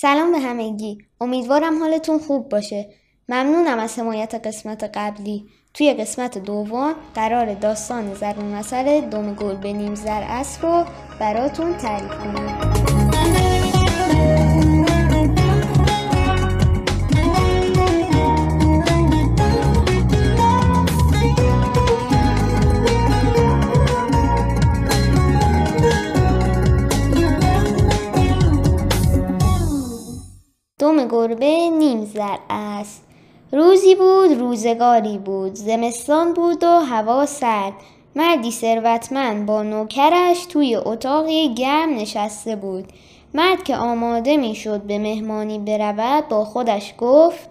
سلام به همگی. امیدوارم حالتون خوب باشه. ممنونم از حمایت قسمت قبلی. توی قسمت دوم قرار داستان زرون مسئله دوم گل به نیم زر رو براتون تعریف کنم. دوم گربه نیم زر است روزی بود روزگاری بود زمستان بود و هوا سرد. مردی ثروتمند با نوکرش توی اتاقی گرم نشسته بود. مرد که آماده می‌شد به مهمانی برود با خودش گفت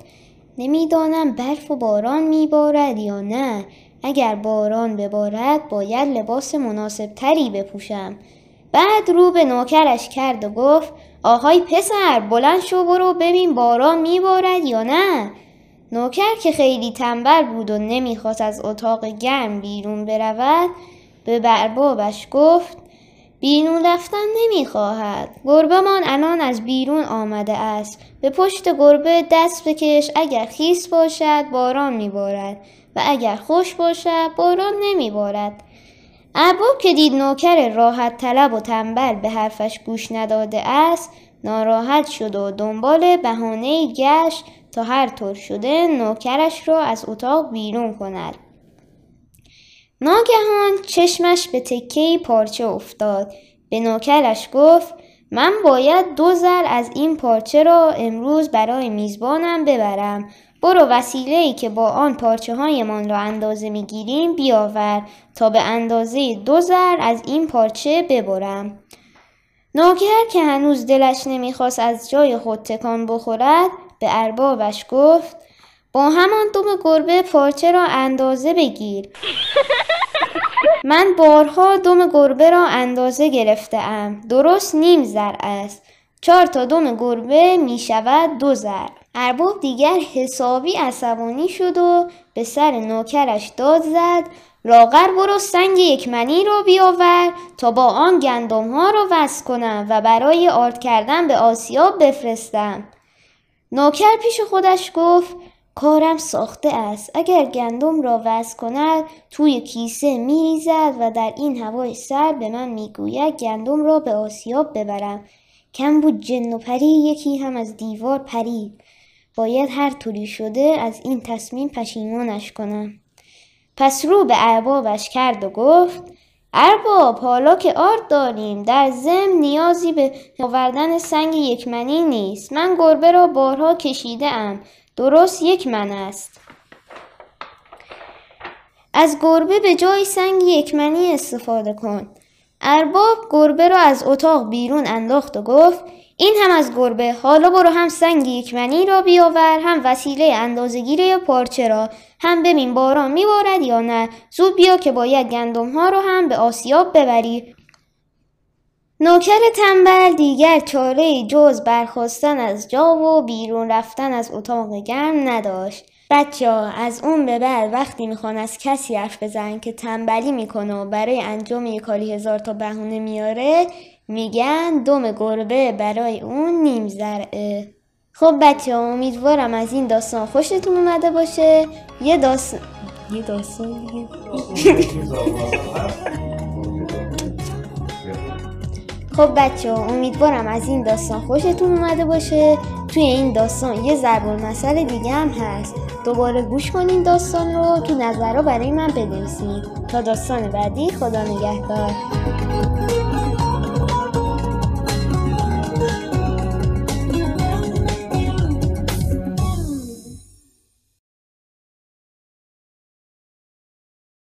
نمی‌دانم برف و باران میبارد یا نه. اگر باران ببارد باید لباس مناسب تری بپوشم. بعد رو به نوکرش کرد و گفت آهای پسر بلند شو برو ببین باران میبارد یا نه. نوکر که خیلی تنبل بود و نمی‌خواست از اتاق گرم بیرون برود به بربابش گفت بیرون رفتن نمی‌خواهد. گربهمان الان از بیرون آمده است. به پشت گربه دست بکش اگر خیس باشد باران میبارد و اگر خوش باشد باران نمیبارد. ارباب که دید نوکر راحت طلب و تنبل به حرفش گوش نداده است ناراحت شد و دنبال بهانه گشت تا هر طور شده نوکرش را از اتاق بیرون کند. ناگهان چشمش به تکه پارچه افتاد. به نوکرش گفت من باید دو زر از این پارچه را امروز برای میزبانم ببرم. برو وسیله ای که با آن پارچه هایمان را اندازه می گیریم بیاور تا به اندازه دو زر از این پارچه ببرم. نوکر که هنوز دلش نمی‌خواست از جای خود تکان بخورد به اربابش گفت با همان دوم گربه پارچه را اندازه بگیر. من بارها دوم گربه را اندازه گرفته ام درست نیم زر است. چهار تا دوم گربه می شود دو زر. ارباب دیگر حسابی عصبانی شد و به سر نوکرش داد زد. لاغر برو سنگ یک منی رو بیاور تا با آن گندم ها رو وز کنم و برای آرد کردن به آسیاب بفرستم. نوکر پیش خودش گفت کارم ساخته است. اگر گندم را وز کند توی کیسه میریزد و در این هوای سر به من می‌گوید گندم را به آسیاب ببرم. کم بود جن و پری یکی هم از دیوار پرید. باید هر طوری شده از این تصمیم پشیمانش کنم. پس رو به اربابش کرد و گفت ارباب حالا که آرد داریم در زم نیازی به آوردن سنگ یک منی نیست. من گربه را بارها کشیده ام درست یک من است. از گربه به جای سنگ یک منی استفاده کن. ارباب گربه را از اتاق بیرون انداخت و گفت این هم از گربه. حالا برو هم سنگ یکمنی را بیاور هم وسیله اندازگیری پارچه را. هم ببین باران میبارد یا نه. زود بیا که باید گندم ها رو هم به آسیاب ببری. نوکر تنبل دیگر چاره جز برخواستن از جا و بیرون رفتن از اتاق گرم نداشت. بچه ها از اون به بعد وقتی می‌خوان از کسی حرف بزنن که تنبلی می‌کنه و برای انجام یک کاری هزار تا بهونه میاره میگن دوم گربه برای اون نیم زرعه. خب بچه ها امیدوارم از این داستان خوشتون اومده باشه. یه داستان یه داستان خب بچه ها امیدوارم از این داستان خوشتون اومده باشه. توی این داستان یه ضرب مسئله دیگه هم هست. دوباره گوش کنین داستان رو تو نظر رو برای من بنویسین تا داستان بعدی خدا نگهدار.